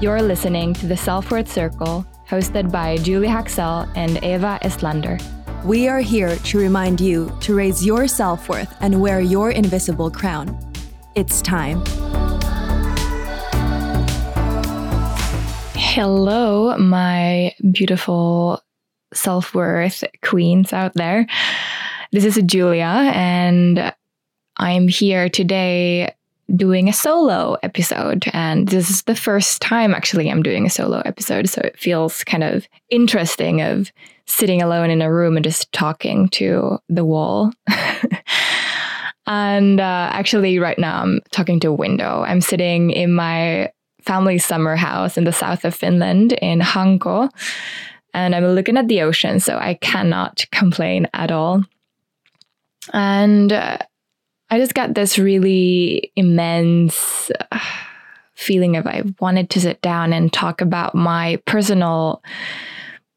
You're listening to the Self Worth Circle, hosted by Julie Haxel and Eva Estlander. We are here to remind you to raise your self worth and wear your invisible crown. It's time. Hello, my beautiful self worth queens out there. This is Julia, and I'm here today doing a solo episode. And this is the first time actually I'm doing a solo episode. So it feels kind of interesting of sitting alone in a room and just talking to the wall. and uh, actually, right now I'm talking to a window. I'm sitting in my family's summer house in the south of Finland in Hanko. And I'm looking at the ocean, so I cannot complain at all. And uh, I just got this really immense uh, feeling of I wanted to sit down and talk about my personal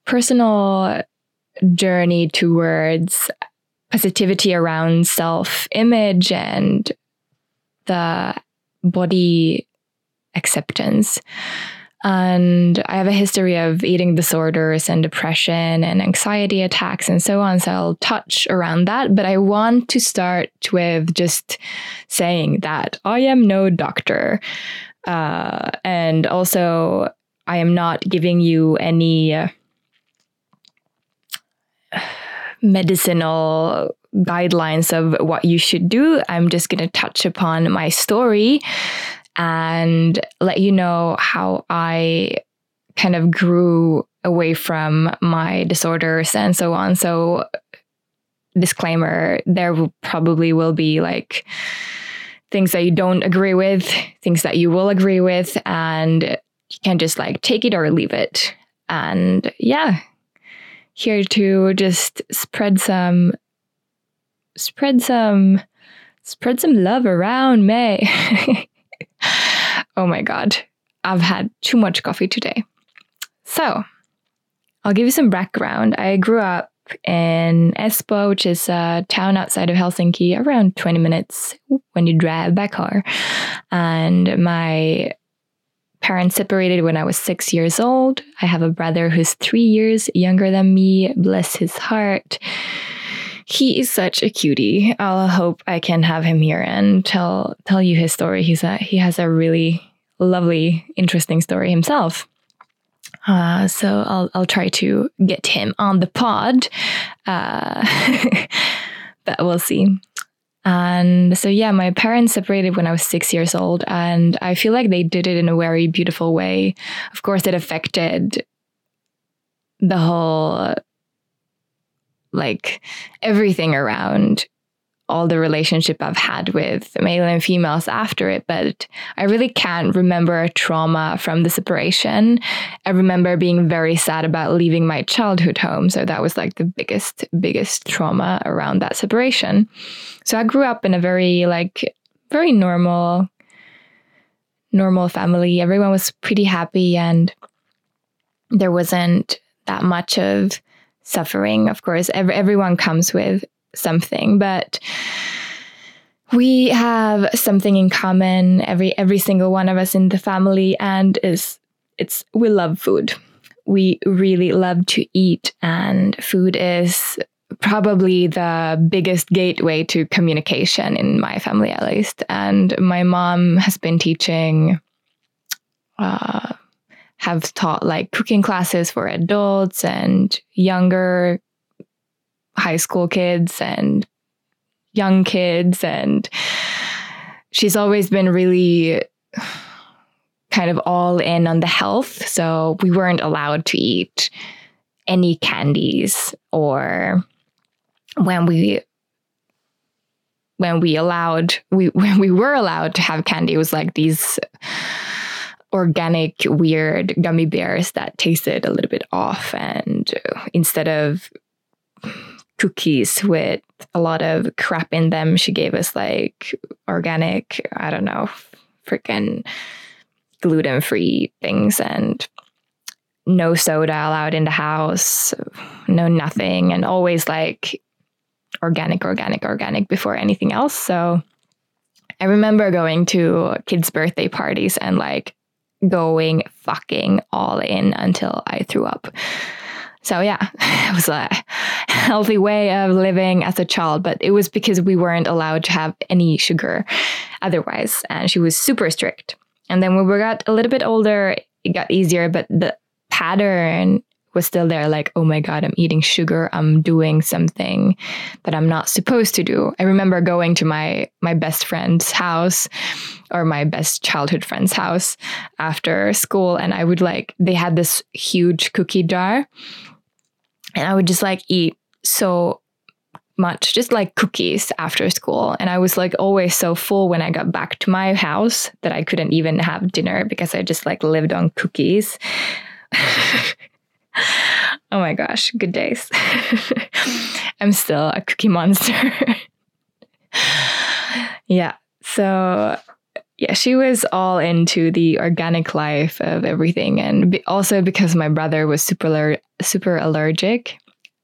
personal journey towards positivity around self-image and the body acceptance. And I have a history of eating disorders and depression and anxiety attacks and so on. So I'll touch around that. But I want to start with just saying that I am no doctor. Uh, and also, I am not giving you any uh, medicinal guidelines of what you should do. I'm just going to touch upon my story and let you know how I kind of grew away from my disorders and so on. So, disclaimer there will probably will be like things that you don't agree with, things that you will agree with, and you can just like take it or leave it. And yeah, here to just spread some spread some spread some love around me. oh my God, I've had too much coffee today. So, I'll give you some background. I grew up in Espoo, which is a town outside of Helsinki, around 20 minutes when you drive by car. And my parents separated when I was six years old. I have a brother who's three years younger than me. Bless his heart he is such a cutie. I'll hope I can have him here and tell tell you his story. He's a he has a really lovely, interesting story himself. Uh, so I'll I'll try to get him on the pod, uh, but we'll see. And so yeah, my parents separated when I was six years old, and I feel like they did it in a very beautiful way. Of course, it affected the whole like everything around all the relationship I've had with male and females after it, but I really can't remember a trauma from the separation. I remember being very sad about leaving my childhood home. So that was like the biggest, biggest trauma around that separation. So I grew up in a very, like, very normal, normal family. Everyone was pretty happy and there wasn't that much of suffering. Of course, every, everyone comes with something, but we have something in common. Every every single one of us in the family, and is it's we love food. We really love to eat, and food is probably the biggest gateway to communication in my family, at least. And my mom has been teaching uh, have taught like cooking classes for adults and younger high school kids and young kids. And she's always been really kind of all in on the health. So we weren't allowed to eat any candies or when we when we allowed we when we were allowed to have candy it was like these organic, weird gummy bears that tasted a little bit off. And uh, instead of cookies with a lot of crap in them, she gave us like organic, I don't know, freaking gluten free things and no soda allowed in the house, no nothing, and always like organic, organic, organic before anything else. So I remember going to kids' birthday parties and like going fucking all in until I threw up. So yeah, it was a healthy way of living as a child, but it was because we weren't allowed to have any sugar otherwise. And she was super strict. And then when we got a little bit older, it got easier, but the pattern was still there like oh my god i'm eating sugar i'm doing something that i'm not supposed to do i remember going to my my best friend's house or my best childhood friend's house after school and i would like they had this huge cookie jar and i would just like eat so much, just like cookies after school. And I was like always so full when I got back to my house that I couldn't even have dinner because I just like lived on cookies. oh my gosh, good days. I'm still a cookie monster. yeah. So yeah, she was all into the organic life of everything, and also because my brother was super super allergic,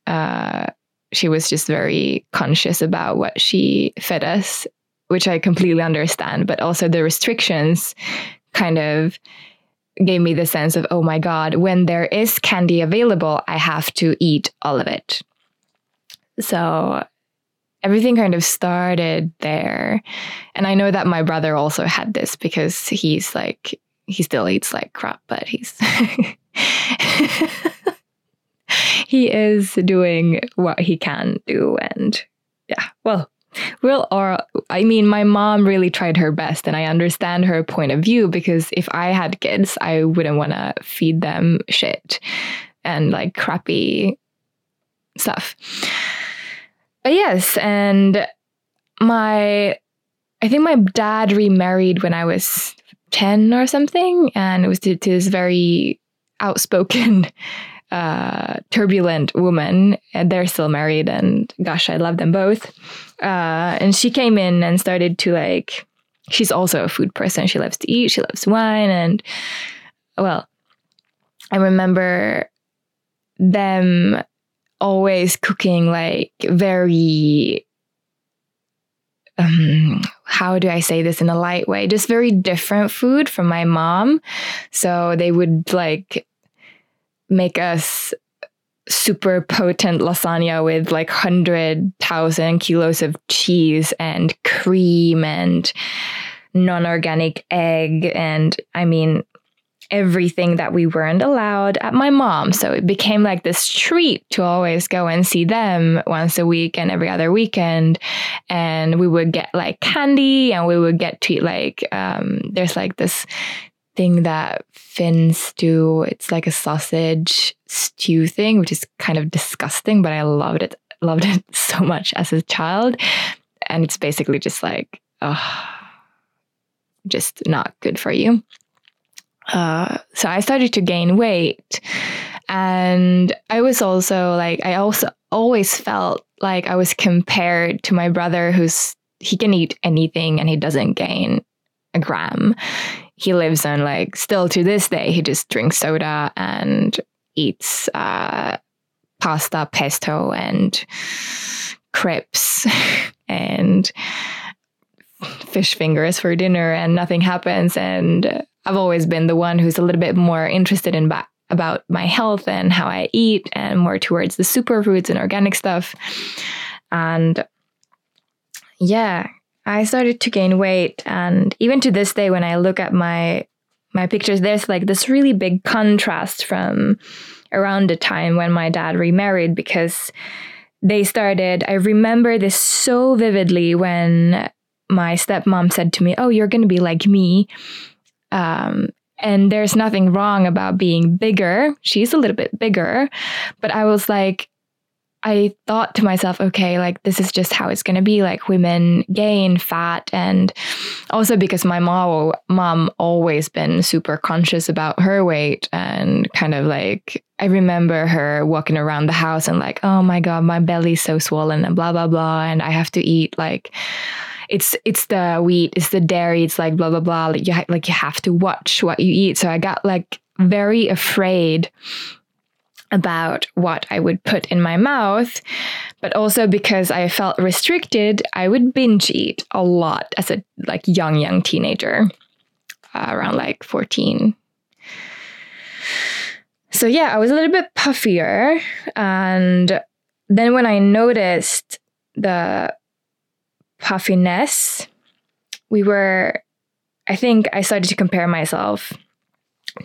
uh, she was just very conscious about what she fed us, which I completely understand. But also the restrictions kind of gave me the sense of, oh my God, when there is candy available, I have to eat all of it. So everything kind of started there. And I know that my brother also had this because he's like, he still eats like crap, but he's. he is doing what he can do. And yeah, well, well, or I mean, my mom really tried her best, and I understand her point of view because if I had kids, I wouldn't want to feed them shit and like crappy stuff. But yes, and my, I think my dad remarried when I was 10 or something, and it was to, to this very outspoken uh, turbulent woman. And they're still married, and gosh, I love them both. Uh, and she came in and started to like. She's also a food person. She loves to eat. She loves wine, and well, I remember them always cooking like very um, how do I say this in a light way? Just very different food from my mom. So they would like make us super potent lasagna with like 100,000 kilos of cheese and cream and non organic egg. And I mean, everything that we weren't allowed at my mom. So it became like this treat to always go and see them once a week and every other weekend. And we would get like candy and we would get to like, um, there's like this thing that Finns do. It's like a sausage stew thing, which is kind of disgusting, but I loved it. Loved it so much as a child. And it's basically just like, oh, just not good for you. Uh, so I started to gain weight. And I was also like, I also always felt like I was compared to my brother, who's he can eat anything and he doesn't gain a gram he lives on like still to this day he just drinks soda and eats uh, pasta pesto and crepes and fish fingers for dinner and nothing happens. And i've always been the one who's a little bit more interested in ba- about my health and how i eat and more towards the superfoods and organic stuff. And yeah I started to gain weight and even to this day when I look at my my pictures there's like this really big contrast from around the time when my dad remarried because they started I remember this so vividly when my stepmom said to me, "Oh, you're going to be like me." Um, and there's nothing wrong about being bigger. She's a little bit bigger, but I was like, I thought to myself, okay, like this is just how it's going to be. Like women gain fat, and also because my mom, mom always been super conscious about her weight, and kind of like I remember her walking around the house and like, oh my god, my belly's so swollen, and blah blah blah, and I have to eat like it's it's the wheat, it's the dairy, it's like blah blah blah. Like you ha- like you have to watch what you eat. So I got like very afraid about what I would put in my mouth, but also because I felt restricted, I would binge eat a lot as a like young young teenager, uh, around like 14, so yeah, I was a little bit puffier. And then when I noticed the puffiness, we were, I think I started to compare myself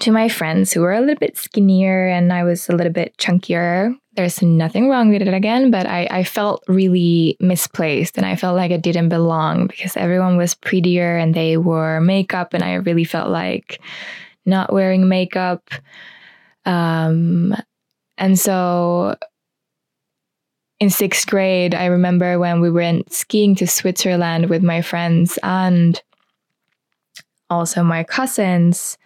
to my friends who were a little bit skinnier and I was a little bit chunkier. There's nothing wrong with it again, but I, I felt really misplaced and I felt like I didn't belong because everyone was prettier and they wore makeup and I really felt like not wearing makeup. Um, and so in sixth grade, I remember when we went skiing to Switzerland with my friends and also my cousins.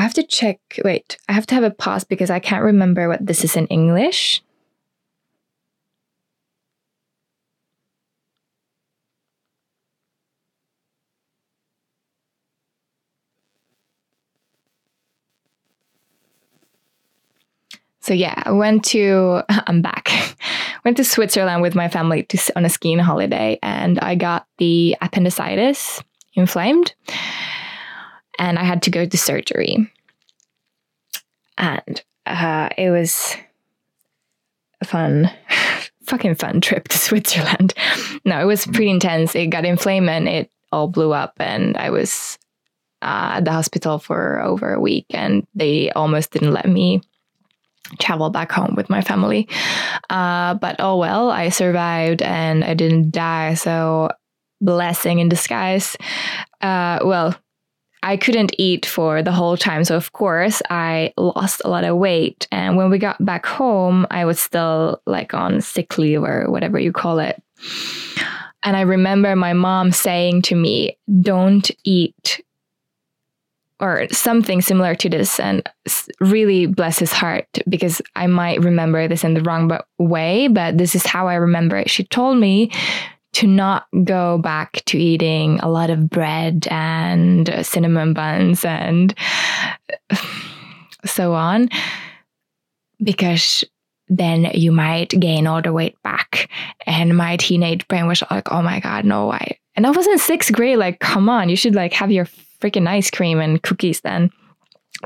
I have to check. Wait, I have to have a pause because I can't remember what this is in English. So yeah, I went to I'm back. went to Switzerland with my family to on a skiing holiday and I got the appendicitis inflamed and I had to go to surgery. And uh, it was a fun, fucking fun trip to Switzerland. no, it was pretty intense. It got inflamed and it all blew up, and I was uh, at the hospital for over a week, and they almost didn't let me travel back home with my family. Uh, but oh well, I survived and I didn't die. So, blessing in disguise. Uh, well, I couldn't eat for the whole time. So, of course, I lost a lot of weight. And when we got back home, I was still like on sick leave or whatever you call it. And I remember my mom saying to me, Don't eat or something similar to this and really bless his heart because I might remember this in the wrong way, but this is how I remember it. She told me to not go back to eating a lot of bread and cinnamon buns and so on because then you might gain all the weight back. And my teenage brain was like, oh my God, no, I. And I was in sixth grade, like, come on, you should like have your freaking ice cream and cookies then.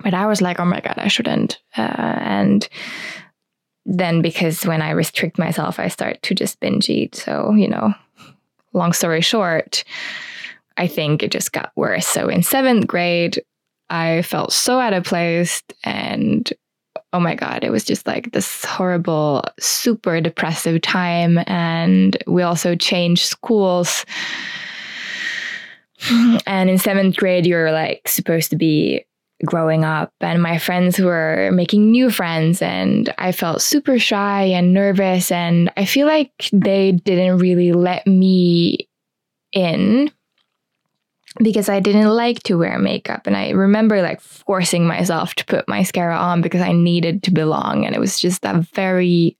But I was like, oh my God, I shouldn't. Uh, and then because when I restrict myself, I start to just binge eat. So, you know, long story short, I think it just got worse. So in seventh grade, I felt so out of place and oh my god it was just like this horrible super depressive time and we also changed schools and in seventh grade, you're like supposed to be growing up, and my friends were making new friends, and I felt super shy and nervous. And I feel like they didn't really let me in because I didn't like to wear makeup. And I remember like forcing myself to put mascara on because I needed to belong. And it was just a very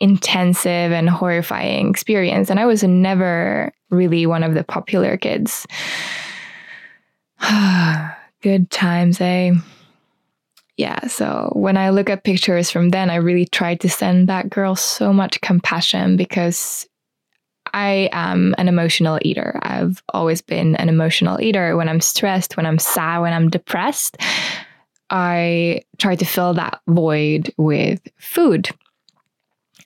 intensive and horrifying experience. And I was never really one of the popular kids. Good times, eh? Yeah, so when I look at pictures from then, I really tried to send that girl so much compassion because I am an emotional eater. I've always been an emotional eater. When I'm stressed, when I'm sad, when I'm depressed, I try to fill that void with food.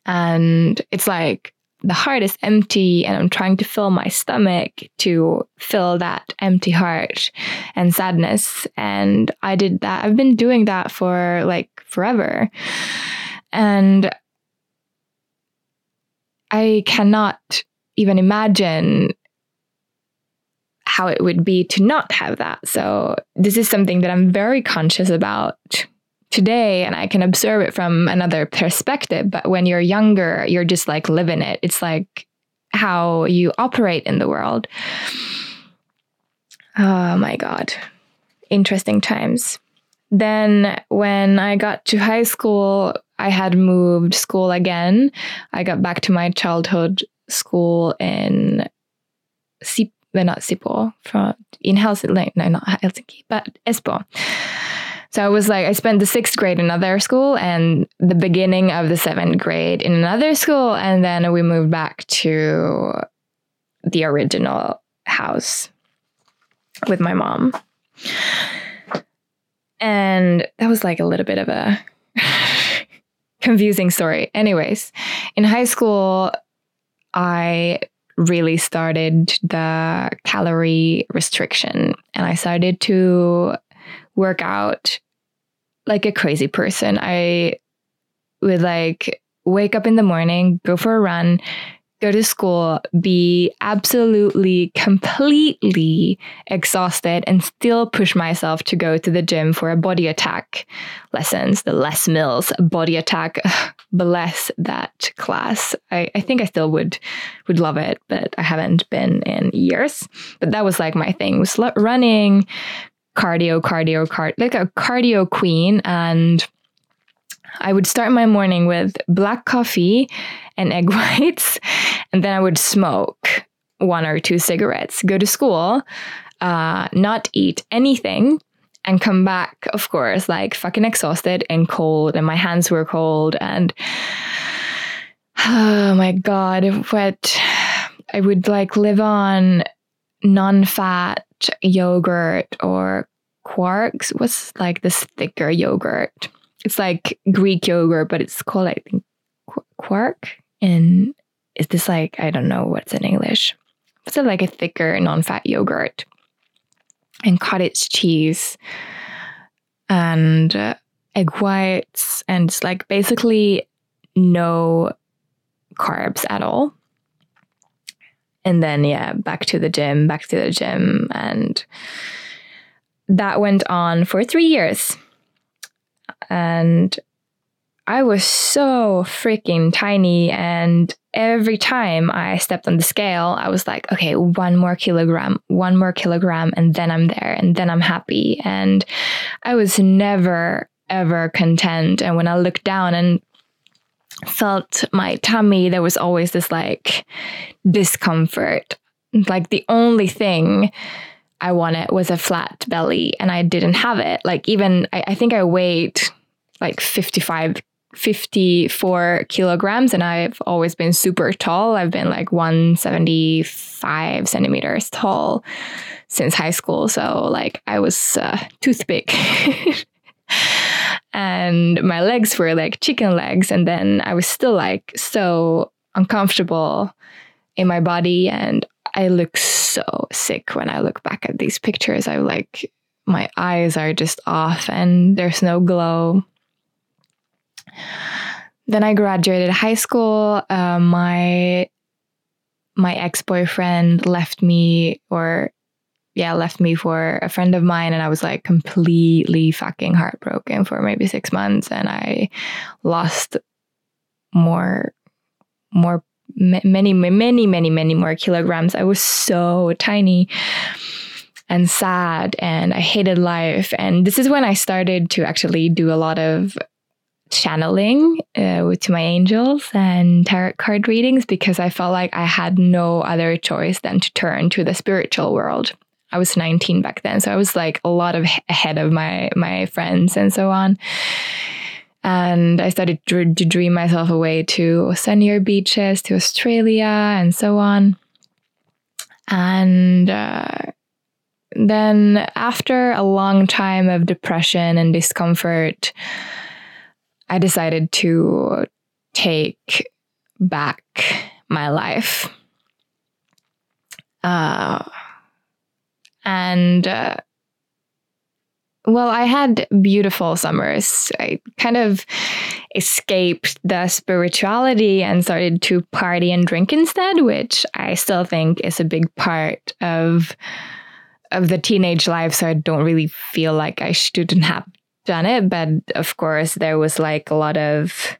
And it's like the heart is empty, and I'm trying to fill my stomach to fill that empty heart and sadness. And I did that. I've been doing that for like forever. And I cannot even imagine how it would be to not have that. So, this is something that I'm very conscious about today and I can observe it from another perspective. But when you're younger, you're just like living it. It's like how you operate in the world. Oh my God. Interesting times. Then, when I got to high school, I had moved school again. I got back to my childhood school in Sip, uh, not Sipoo, from in Helsinki, no, not Helsinki, but Espoo. So I was like, I spent the sixth grade in another school and the beginning of the seventh grade in another school. And then we moved back to the original house with my mom. And that was like a little bit of a confusing story. Anyways, in high school, I really started the calorie restriction and I started to work out like a crazy person. I would like wake up in the morning, go for a run, go to school, be absolutely, completely exhausted, and still push myself to go to the gym for a body attack lessons, the Les Mills body attack. Bless that class. I, I think I still would would love it, but I haven't been in years. But that was like my thing was running, cardio, cardio, card like a cardio queen. And I would start my morning with black coffee and egg whites, and then I would smoke one or two cigarettes, go to school, uh, not eat anything, and come back, of course, like fucking exhausted and cold, and my hands were cold, and oh my god, what I would like live on non-fat yogurt or quarks. What's like this thicker yogurt? it's like Greek yogurt, but it's called I think quark. And is this like I don't know what's in English? It's like a thicker non-fat yogurt and cottage cheese and uh, egg whites and it's like basically no carbs at all. And then yeah, back to the gym, back to the gym and that went on for 3 years and I was so freaking tiny. And every time I stepped on the scale, I was like, okay, one more kilogram, one more kilogram, and then I'm there, and then I'm happy. And I was never, ever content. And when I looked down and felt my tummy, there was always this like discomfort. Like the only thing I wanted was a flat belly, and I didn't have it. Like, even I, I think I weighed like 55 54 kilograms and I've always been super tall. I've been like 175 centimeters tall since high school. So like I was uh, toothpick. and my legs were like chicken legs. And then I was still like so uncomfortable in my body. And I look so sick when I look back at these pictures. I like, my eyes are just off and there's no glow then I graduated high school. Uh, my my ex boyfriend left me, or yeah, left me for a friend of mine, and I was like completely fucking heartbroken for maybe six months, and I lost more, more, many, many, many, many more kilograms. I was so tiny and sad and I hated life. And this is when I started to actually do a lot of channeling uh, to my angels and tarot card readings because I felt like I had no other choice than to turn to the spiritual world. I was 19 back then, so I was like a lot of ahead of my my friends and so on. And I started to dream myself away to sunnier beaches, to Australia, and so on. And uh, then, after a long time of depression and discomfort, I decided to take back my life. Uh, and uh, well, I had beautiful summers. I kind of escaped the spirituality and started to party and drink instead, which I still think is a big part of of the teenage life. So I don't really feel like I shouldn't have done it, but of course, there was like a lot of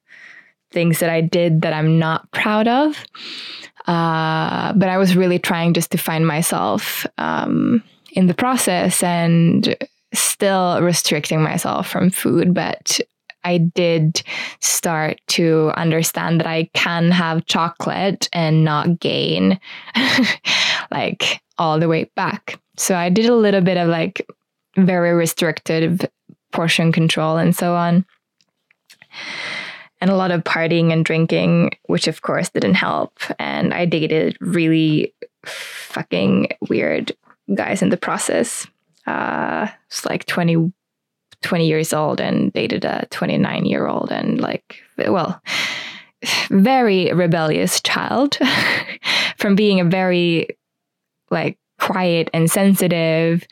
things that I did that I'm not proud of. Uh, but I was really trying just to find myself um, in the process and still restricting myself from food. But I did start to understand that I can have chocolate and not gain like all the way back. So I did a little bit of like very restrictive portion control and so on. And a lot of partying and drinking, which of course didn't help. And I dated really fucking weird guys in the process. Uh, it's like 20, 20 years old and dated a 29 year old and like well very rebellious child from being a very like quiet and sensitive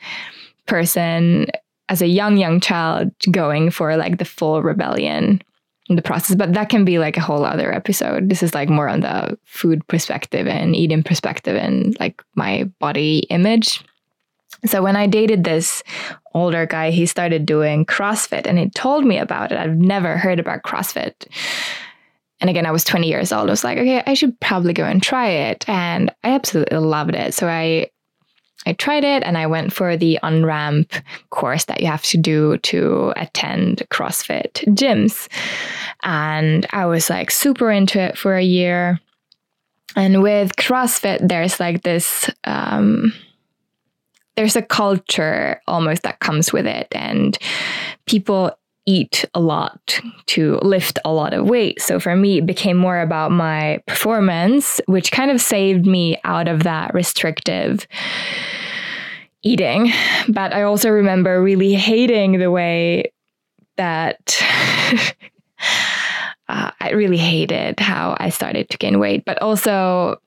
person as a young young child going for like the full rebellion the process but that can be like a whole other episode. This is like more on the food perspective and eating perspective and like my body image. So when i dated this older guy he started doing crossfit and he told me about it. I've never heard about crossfit. And again i was 20 years old. I was like okay i should probably go and try it. And i absolutely loved it. So i I tried it and I went for the on-ramp course that you have to do to attend CrossFit gyms. And I was like super into it for a year. And with CrossFit, there's like this, um, there's a culture almost that comes with it. And people eat a lot to lift a lot of weight. So for me, it became more about my performance, which kind of saved me out of that restrictive eating. But I also remember really hating the way that. uh, I really hated how I started to gain weight, but also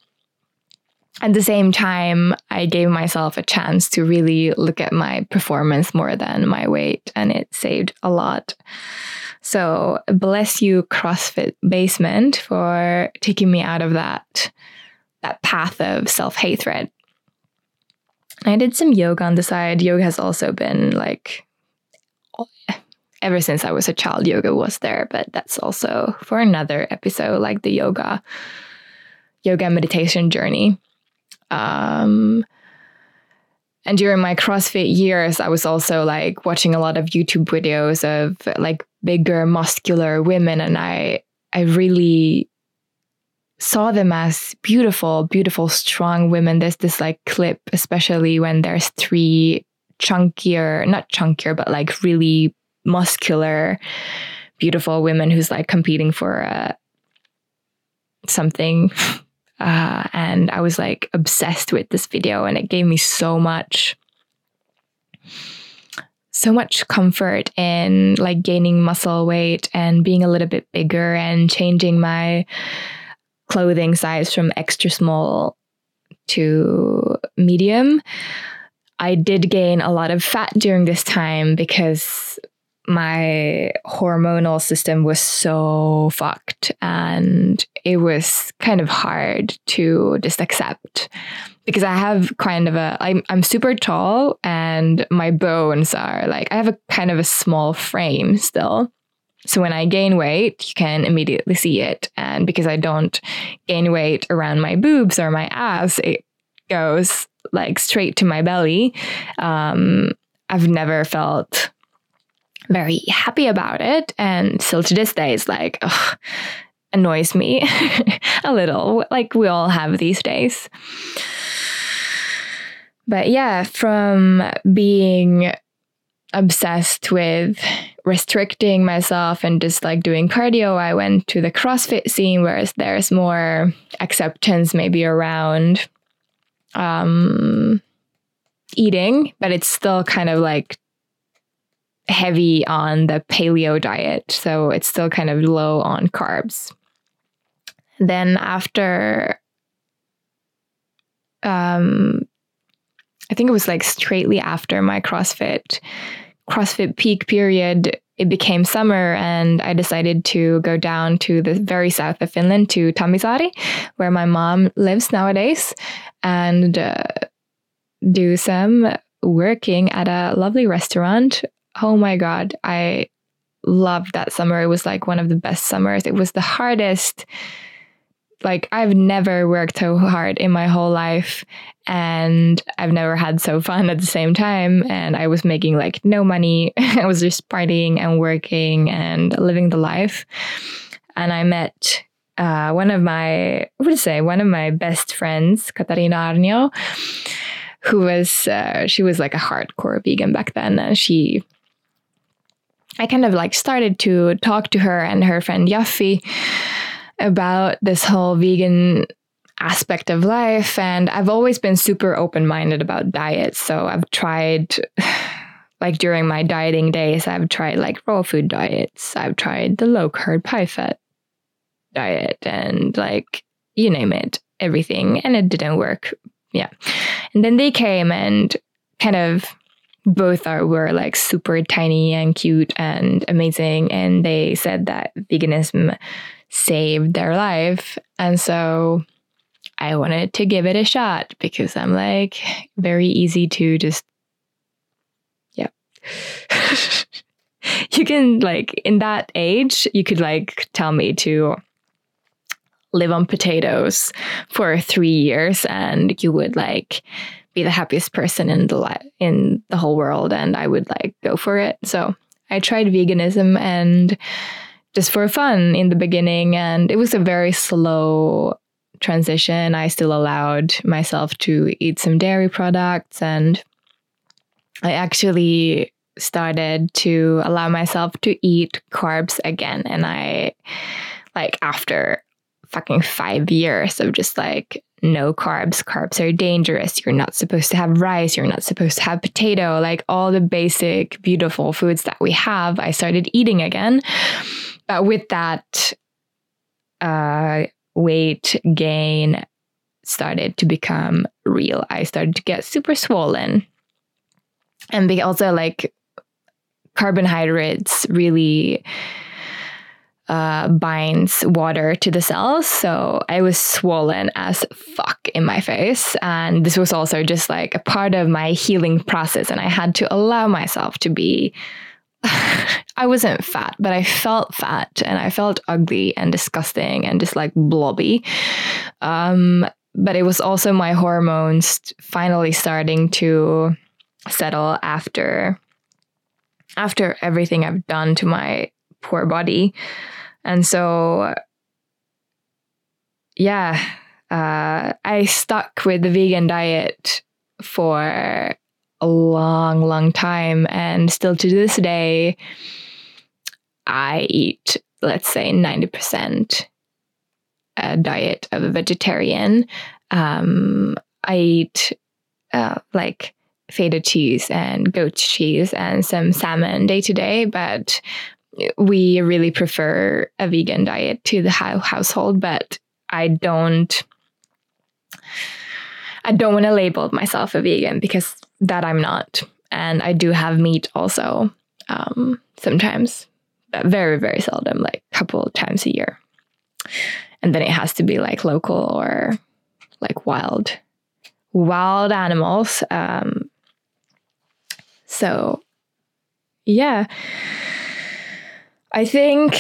at the same time, I gave myself a chance to really look at my performance more than my weight, and it saved a lot. So, bless you, CrossFit Basement, for taking me out of that that path of self hatred. I did some yoga on the side. Yoga has also been like ever since I was a child. Yoga was there, but that's also for another episode, like the yoga yoga meditation journey. Um, and during my CrossFit years, I was also like watching a lot of YouTube videos of like bigger, muscular women, and I I really saw them as beautiful, beautiful, strong women. There's this like clip, especially when there's three chunkier, not chunkier, but like really muscular, beautiful women who's like competing for uh, something uh, and I was like obsessed with this video, and it gave me so much, so much comfort in like gaining muscle weight and being a little bit bigger and changing my clothing size from extra small to medium. I did gain a lot of fat during this time because my hormonal system was so fucked and it was kind of hard to just accept because I have kind of a I'm I'm super tall and my bones are like I have a kind of a small frame still. So when I gain weight, you can immediately see it. And because I don't gain weight around my boobs or my ass, it goes like straight to my belly. Um, I've never felt very happy about it. And still to this day, it's like, ugh, annoys me a little, like we all have these days. But yeah, from being obsessed with restricting myself and just like doing cardio, I went to the CrossFit scene whereas there's more acceptance maybe around um, eating, but it's still kind of like heavy on the paleo diet. So it's still kind of low on carbs. Then after, um, I think it was like straightly after my CrossFit, CrossFit peak period, it became summer and I decided to go down to the very south of Finland to Tammisaari, where my mom lives nowadays, and uh, do some working at a lovely restaurant oh my God, I loved that summer. It was like one of the best summers. It was the hardest. Like, I've never worked so hard in my whole life, and I've never had so fun at the same time. And I was making like no money. I was just partying and working and living the life. And I met uh, one of my, what would say, one of my best friends, Katarina Arnio, who was, uh, she was like a hardcore vegan back then. And she I kind of like started to talk to her and her friend Yaffi about this whole vegan aspect of life. And I've always been super open minded about diets. So I've tried like during my dieting days, I've tried like raw food diets. I've tried the low carb, high fat diet, and like you name it, everything, and it didn't work. Yeah, and then they came and kind of both are were like super tiny and cute and amazing, and they said that veganism saved their life, and so I wanted to give it a shot because I'm like very easy to just yeah. you can like in that age, you could like tell me to live on potatoes for 3 years and you would like be the happiest person in the li- in the whole world and I would like go for it. So, I tried veganism and just for fun in the beginning and it was a very slow transition, I still allowed myself to eat some dairy products and I actually started to allow myself to eat carbs again. And I, like, after fucking five years of just like, no carbs, carbs are dangerous. You're not supposed to have rice. You're not supposed to have potato. Like all the basic, beautiful foods that we have, I started eating again. But with that, uh, weight gain started to become real. I started to get super swollen. And also, like, carbohydrates really uh, binds water to the cells. So I was swollen as fuck in my face. And this was also just like a part of my healing process. And I had to allow myself to be I wasn't fat, but I felt fat and I felt ugly and disgusting and just like blobby. Um, but it was also my hormones finally starting to settle after after everything I've done to my poor body. And so yeah, uh, I stuck with the vegan diet for a long, long time. And still to this day, I eat, let's say, 90% a diet of a vegetarian. Um, I eat uh, like feta cheese and goat cheese and some salmon day to day, but we really prefer a vegan diet to the household. But I don't. I don't want to label myself a vegan because that I'm not. And I do have meat also um, sometimes, but very, very seldom, like a couple times a year. And then it has to be like local or like wild, wild animals. Um, so, yeah, I think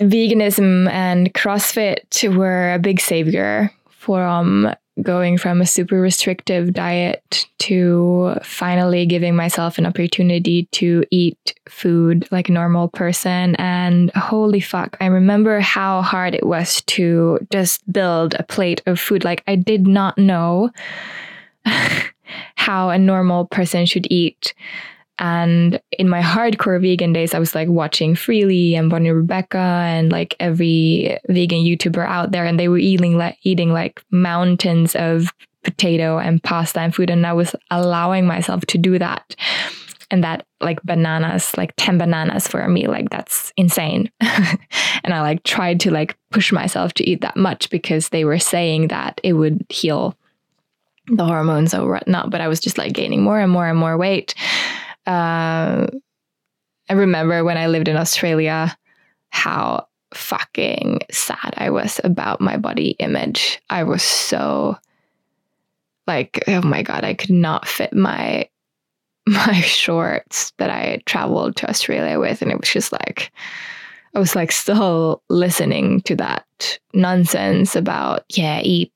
veganism and CrossFit were a big savior from going from a super restrictive diet to finally giving myself an opportunity to eat food like a normal person. And holy fuck, I remember how hard it was to just build a plate of food. Like, I did not know how a normal person should eat. And in my hardcore vegan days, I was like watching Freelee and Bonny Rebecca and like every vegan YouTuber out there, and they were eating like eating like mountains of potato and pasta and food, and I was allowing myself to do that. And that like bananas, like 10 bananas for a meal, like that's insane. and I like tried to like push myself to eat that much because they were saying that it would heal the hormones or whatnot. But I was just like gaining more and more and more weight. Uh, I remember when I lived in Australia how fucking sad I was about my body image. I was so like, oh my god, I could not fit my my shorts that I traveled to Australia with, and it was just like I was like still listening to that nonsense about yeah, eat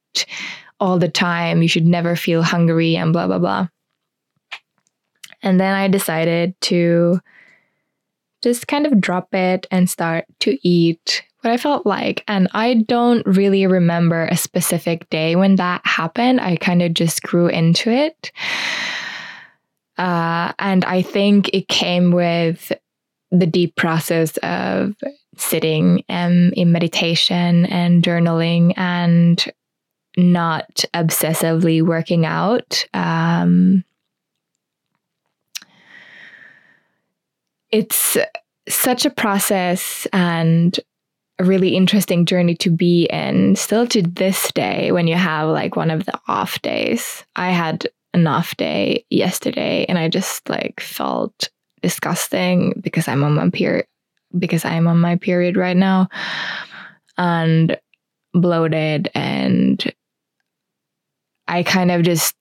all the time. You should never feel hungry and blah blah blah. And then I decided to just kind of drop it and start to eat what I felt like. And I don't really remember a specific day when that happened. I kind of just grew into it. Uh, and I think it came with the deep process of sitting um, in meditation and journaling and not obsessively working out. Um, it's such a process and a really interesting journey to be in still to this day when you have like one of the off days. I had an off day yesterday and I just like felt disgusting because I'm on my period because I'm on my period right now and bloated and I kind of just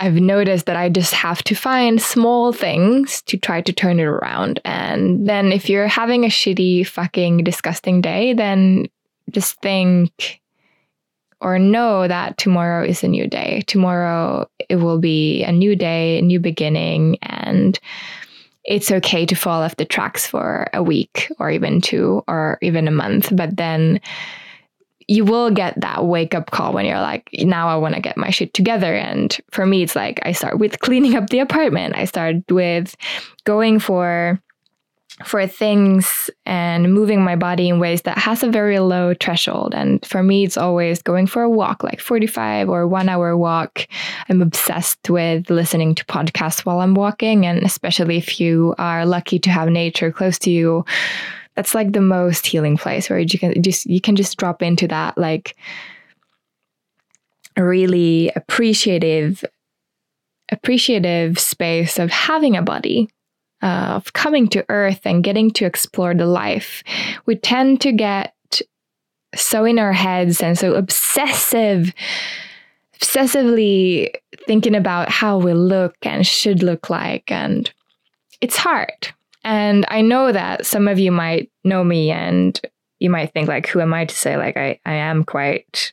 I've noticed that I just have to find small things to try to turn it around. And then if you're having a shitty, fucking disgusting day, then just think or know that tomorrow is a new day. Tomorrow it will be a new day, a new beginning, and it's okay to fall off the tracks for a week or even two or even a month. But then you will get that wake up call when you're like, now I want to get my shit together. And for me, it's like I start with cleaning up the apartment. I start with going for for things and moving my body in ways that has a very low threshold. And for me, it's always going for a walk, like 45 or one hour walk. I'm obsessed with listening to podcasts while I'm walking. And especially if you are lucky to have nature close to you, that's like the most healing place where you can just you can just drop into that like really appreciative appreciative space of having a body uh, of coming to earth and getting to explore the life. We tend to get so in our heads and so obsessive obsessively thinking about how we look and should look like and it's hard and I know that some of you might know me and you might think like who am I to say like I, I am quite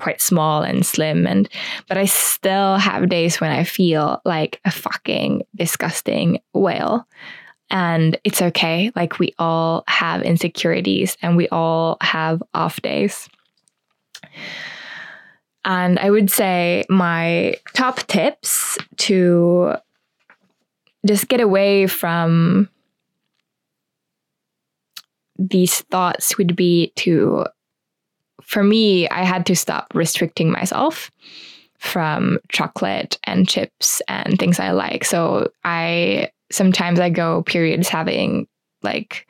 quite small and slim and but I still have days when I feel like a fucking disgusting whale. And it's okay. Like we all have insecurities and we all have off days. And I would say my top tips to just get away from these thoughts would be to for me i had to stop restricting myself from chocolate and chips and things i like. So i sometimes i go periods having like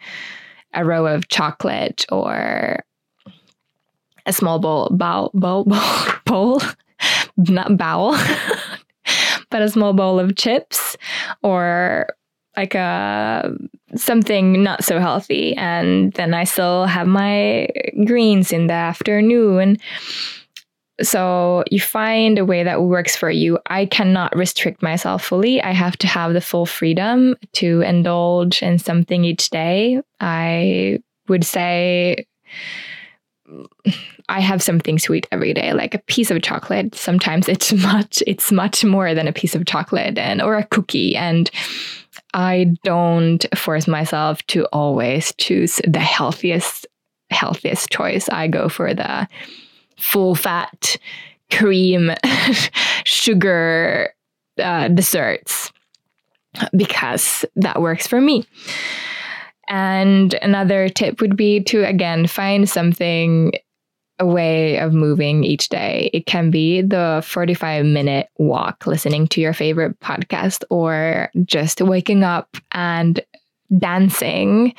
a row of chocolate or a small bowl bowl bowl bowl, bowl not bowl but a small bowl of chips or like a uh, something not so healthy. And then i still have my greens in the afternoon. So you find a way that works for you. I cannot restrict myself fully. I have to have the full freedom to indulge in something each day. I would say I have something sweet every day, like a piece of chocolate. Sometimes it's much, it's much more than a piece of chocolate and or a cookie. And I don't force myself to always choose the healthiest healthiest choice. I go for the full fat cream sugar uh, desserts because that works for me. And another tip would be to again find something a way of moving each day. It can be the 45 minute walk, listening to your favorite podcast, or just waking up and dancing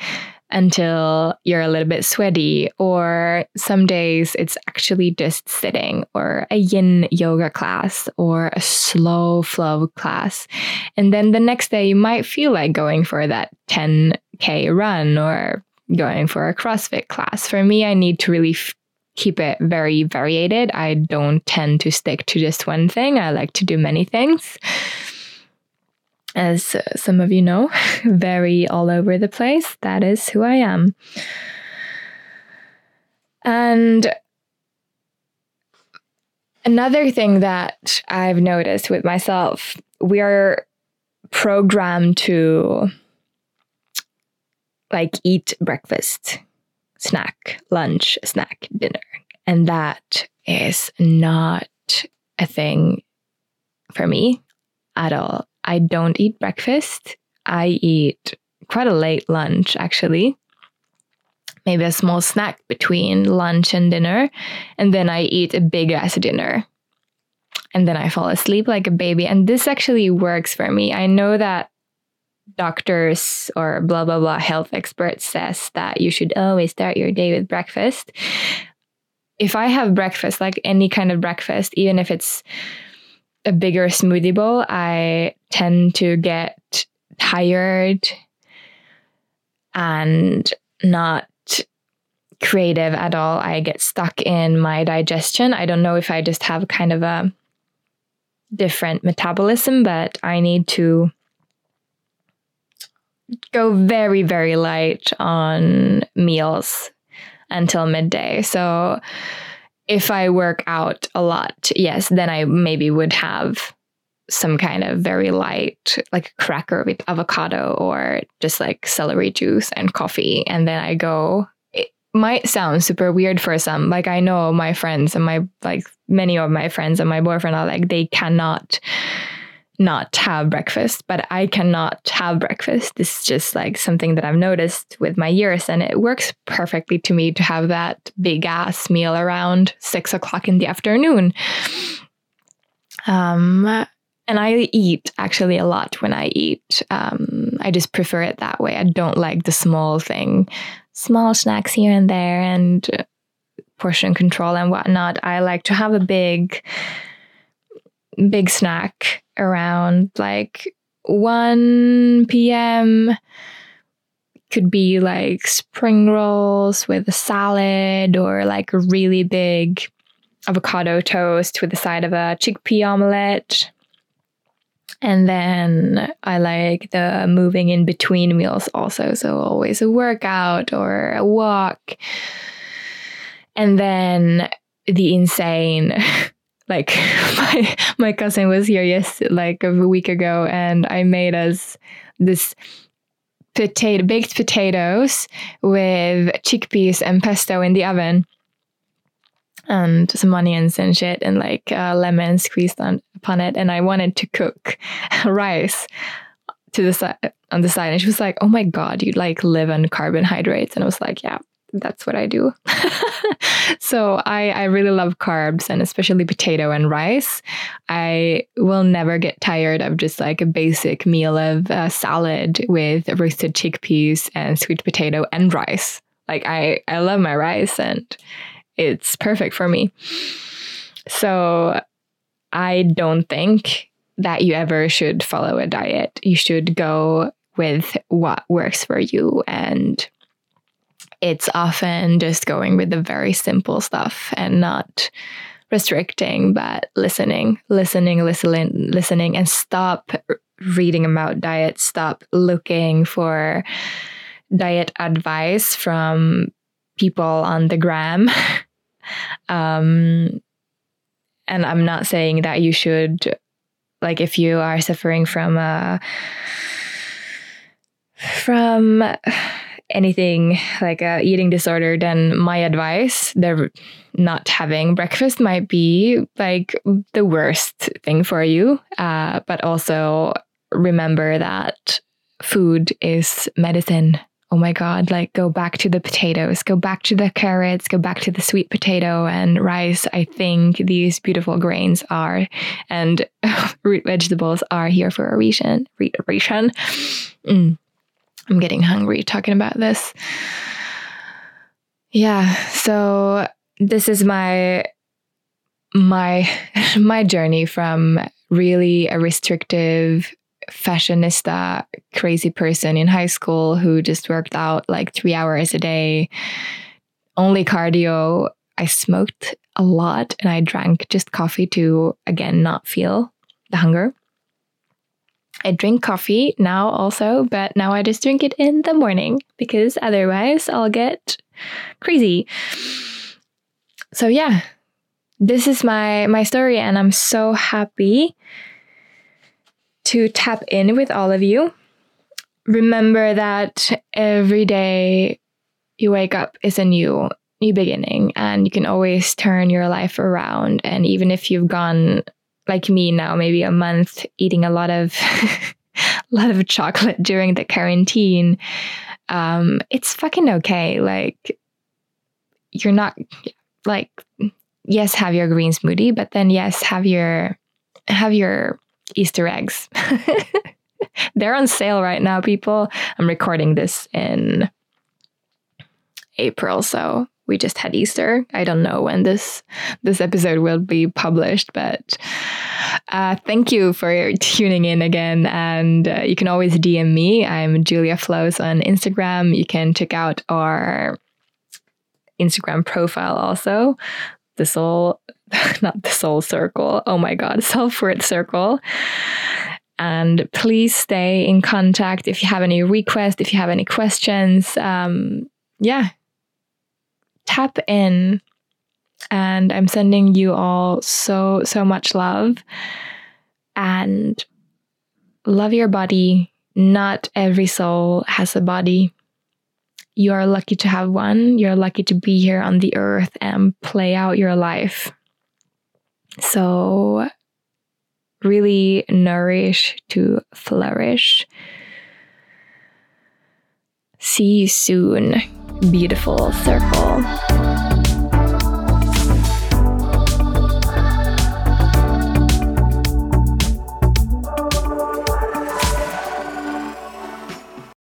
until you're a little bit sweaty. Or some days it's actually just sitting, or a yin yoga class, or a slow flow class. And then the next day you might feel like going for that 10K run or going for a CrossFit class. For me, I need to really f- keep it very variated. I don't tend to stick to just one thing. I like to do many things. As uh, some of you know, very all over the place. That is who I am. And another thing that I've noticed with myself, we are programmed to like eat breakfast snack, lunch, snack, dinner. And that is not a thing for me at all. I don't eat breakfast. I eat quite a late lunch, actually. Maybe a small snack between lunch and dinner. And then I eat a big ass dinner. And then I fall asleep like a baby. And this actually works for me. I know that doctors or blah blah blah health experts says that you should always start your day with breakfast. If i have breakfast like any kind of breakfast even if it's a bigger smoothie bowl i tend to get tired and not creative at all. I get stuck in my digestion. I don't know if i just have kind of a different metabolism but i need to go very, very light on meals until midday. So if I work out a lot, yes, then I maybe would have some kind of very light, like a cracker with avocado or just like celery juice and coffee. And then I go. It might sound super weird for some. Like I know my friends and my, like many of my friends and my boyfriend are like, they cannot not have breakfast, but I cannot have breakfast. This is just like something that I've noticed with my years, and it works perfectly to me to have that big ass meal around six o'clock in the afternoon. Um, and I eat actually a lot when I eat. Um, I just prefer it that way. I don't like the small thing, small snacks here and there, and portion control and whatnot. I like to have a big, big snack around like 1 p.m. Could be like spring rolls with a salad or like a really big avocado toast with the side of a chickpea omelette. And then I like the moving in between meals also. So always a workout or a walk. And then the insane like my my cousin was here yes like a week ago and I made us this potato baked potatoes with chickpeas and pesto in the oven and some onions and shit and like uh, lemon squeezed on upon it and I wanted to cook rice to the side on the side and she was like oh my god you like live on carbohydrates and I was like yeah that's what I do. so I, I really love carbs and especially potato and rice. I will never get tired of just like a basic meal of uh, salad with roasted chickpeas and sweet potato and rice. Like I, I love my rice and it's perfect for me. So I don't think that you ever should follow a diet. You should go with what works for you and it's often just going with the very simple stuff and not restricting, but listening, listening, listening, listening, and stop reading about diet. Stop looking for diet advice from people on the gram. um, and I'm not saying that you should, like, if you are suffering from a from anything like a eating disorder, then my advice, they're not having breakfast might be like the worst thing for you. Uh, but also remember that food is medicine. Oh my God, like go back to the potatoes, go back to the carrots, go back to the sweet potato and rice. I think these beautiful grains are, and root vegetables are here for a reason. reason. Mm. I'm getting hungry talking about this. Yeah, so this is my my my journey from really a restrictive fashionista crazy person in high school who just worked out like 3 hours a day only cardio I smoked a lot and I drank just coffee to again not feel the hunger I drink coffee now also, but now I just drink it in the morning because otherwise I'll get crazy. So yeah, this is my my story and I'm so happy to tap in with all of you. Remember that every day you wake up is a new new beginning and you can always turn your life around and even if you've gone like me now, maybe a month eating a lot of a lot of chocolate during the quarantine, um, it's fucking okay. Like you're not like yes, have your green smoothie, but then yes, have your have your Easter eggs. they're on sale right now, people. I'm recording this in April, so we just had Easter. I don't know when this this episode will be published, but uh, thank you for tuning in again. And uh, you can always DM me. I'm Julia Flows on Instagram. You can check out our Instagram profile also. The soul, not the soul circle. Oh my God, self worth circle. And please stay in contact if you have any requests, if you have any questions. Um, yeah, tap in. And I'm sending you all so, so much love. And love your body. Not every soul has a body. You are lucky to have one. You're lucky to be here on the earth and play out your life. So, really nourish to flourish. See you soon beautiful circle.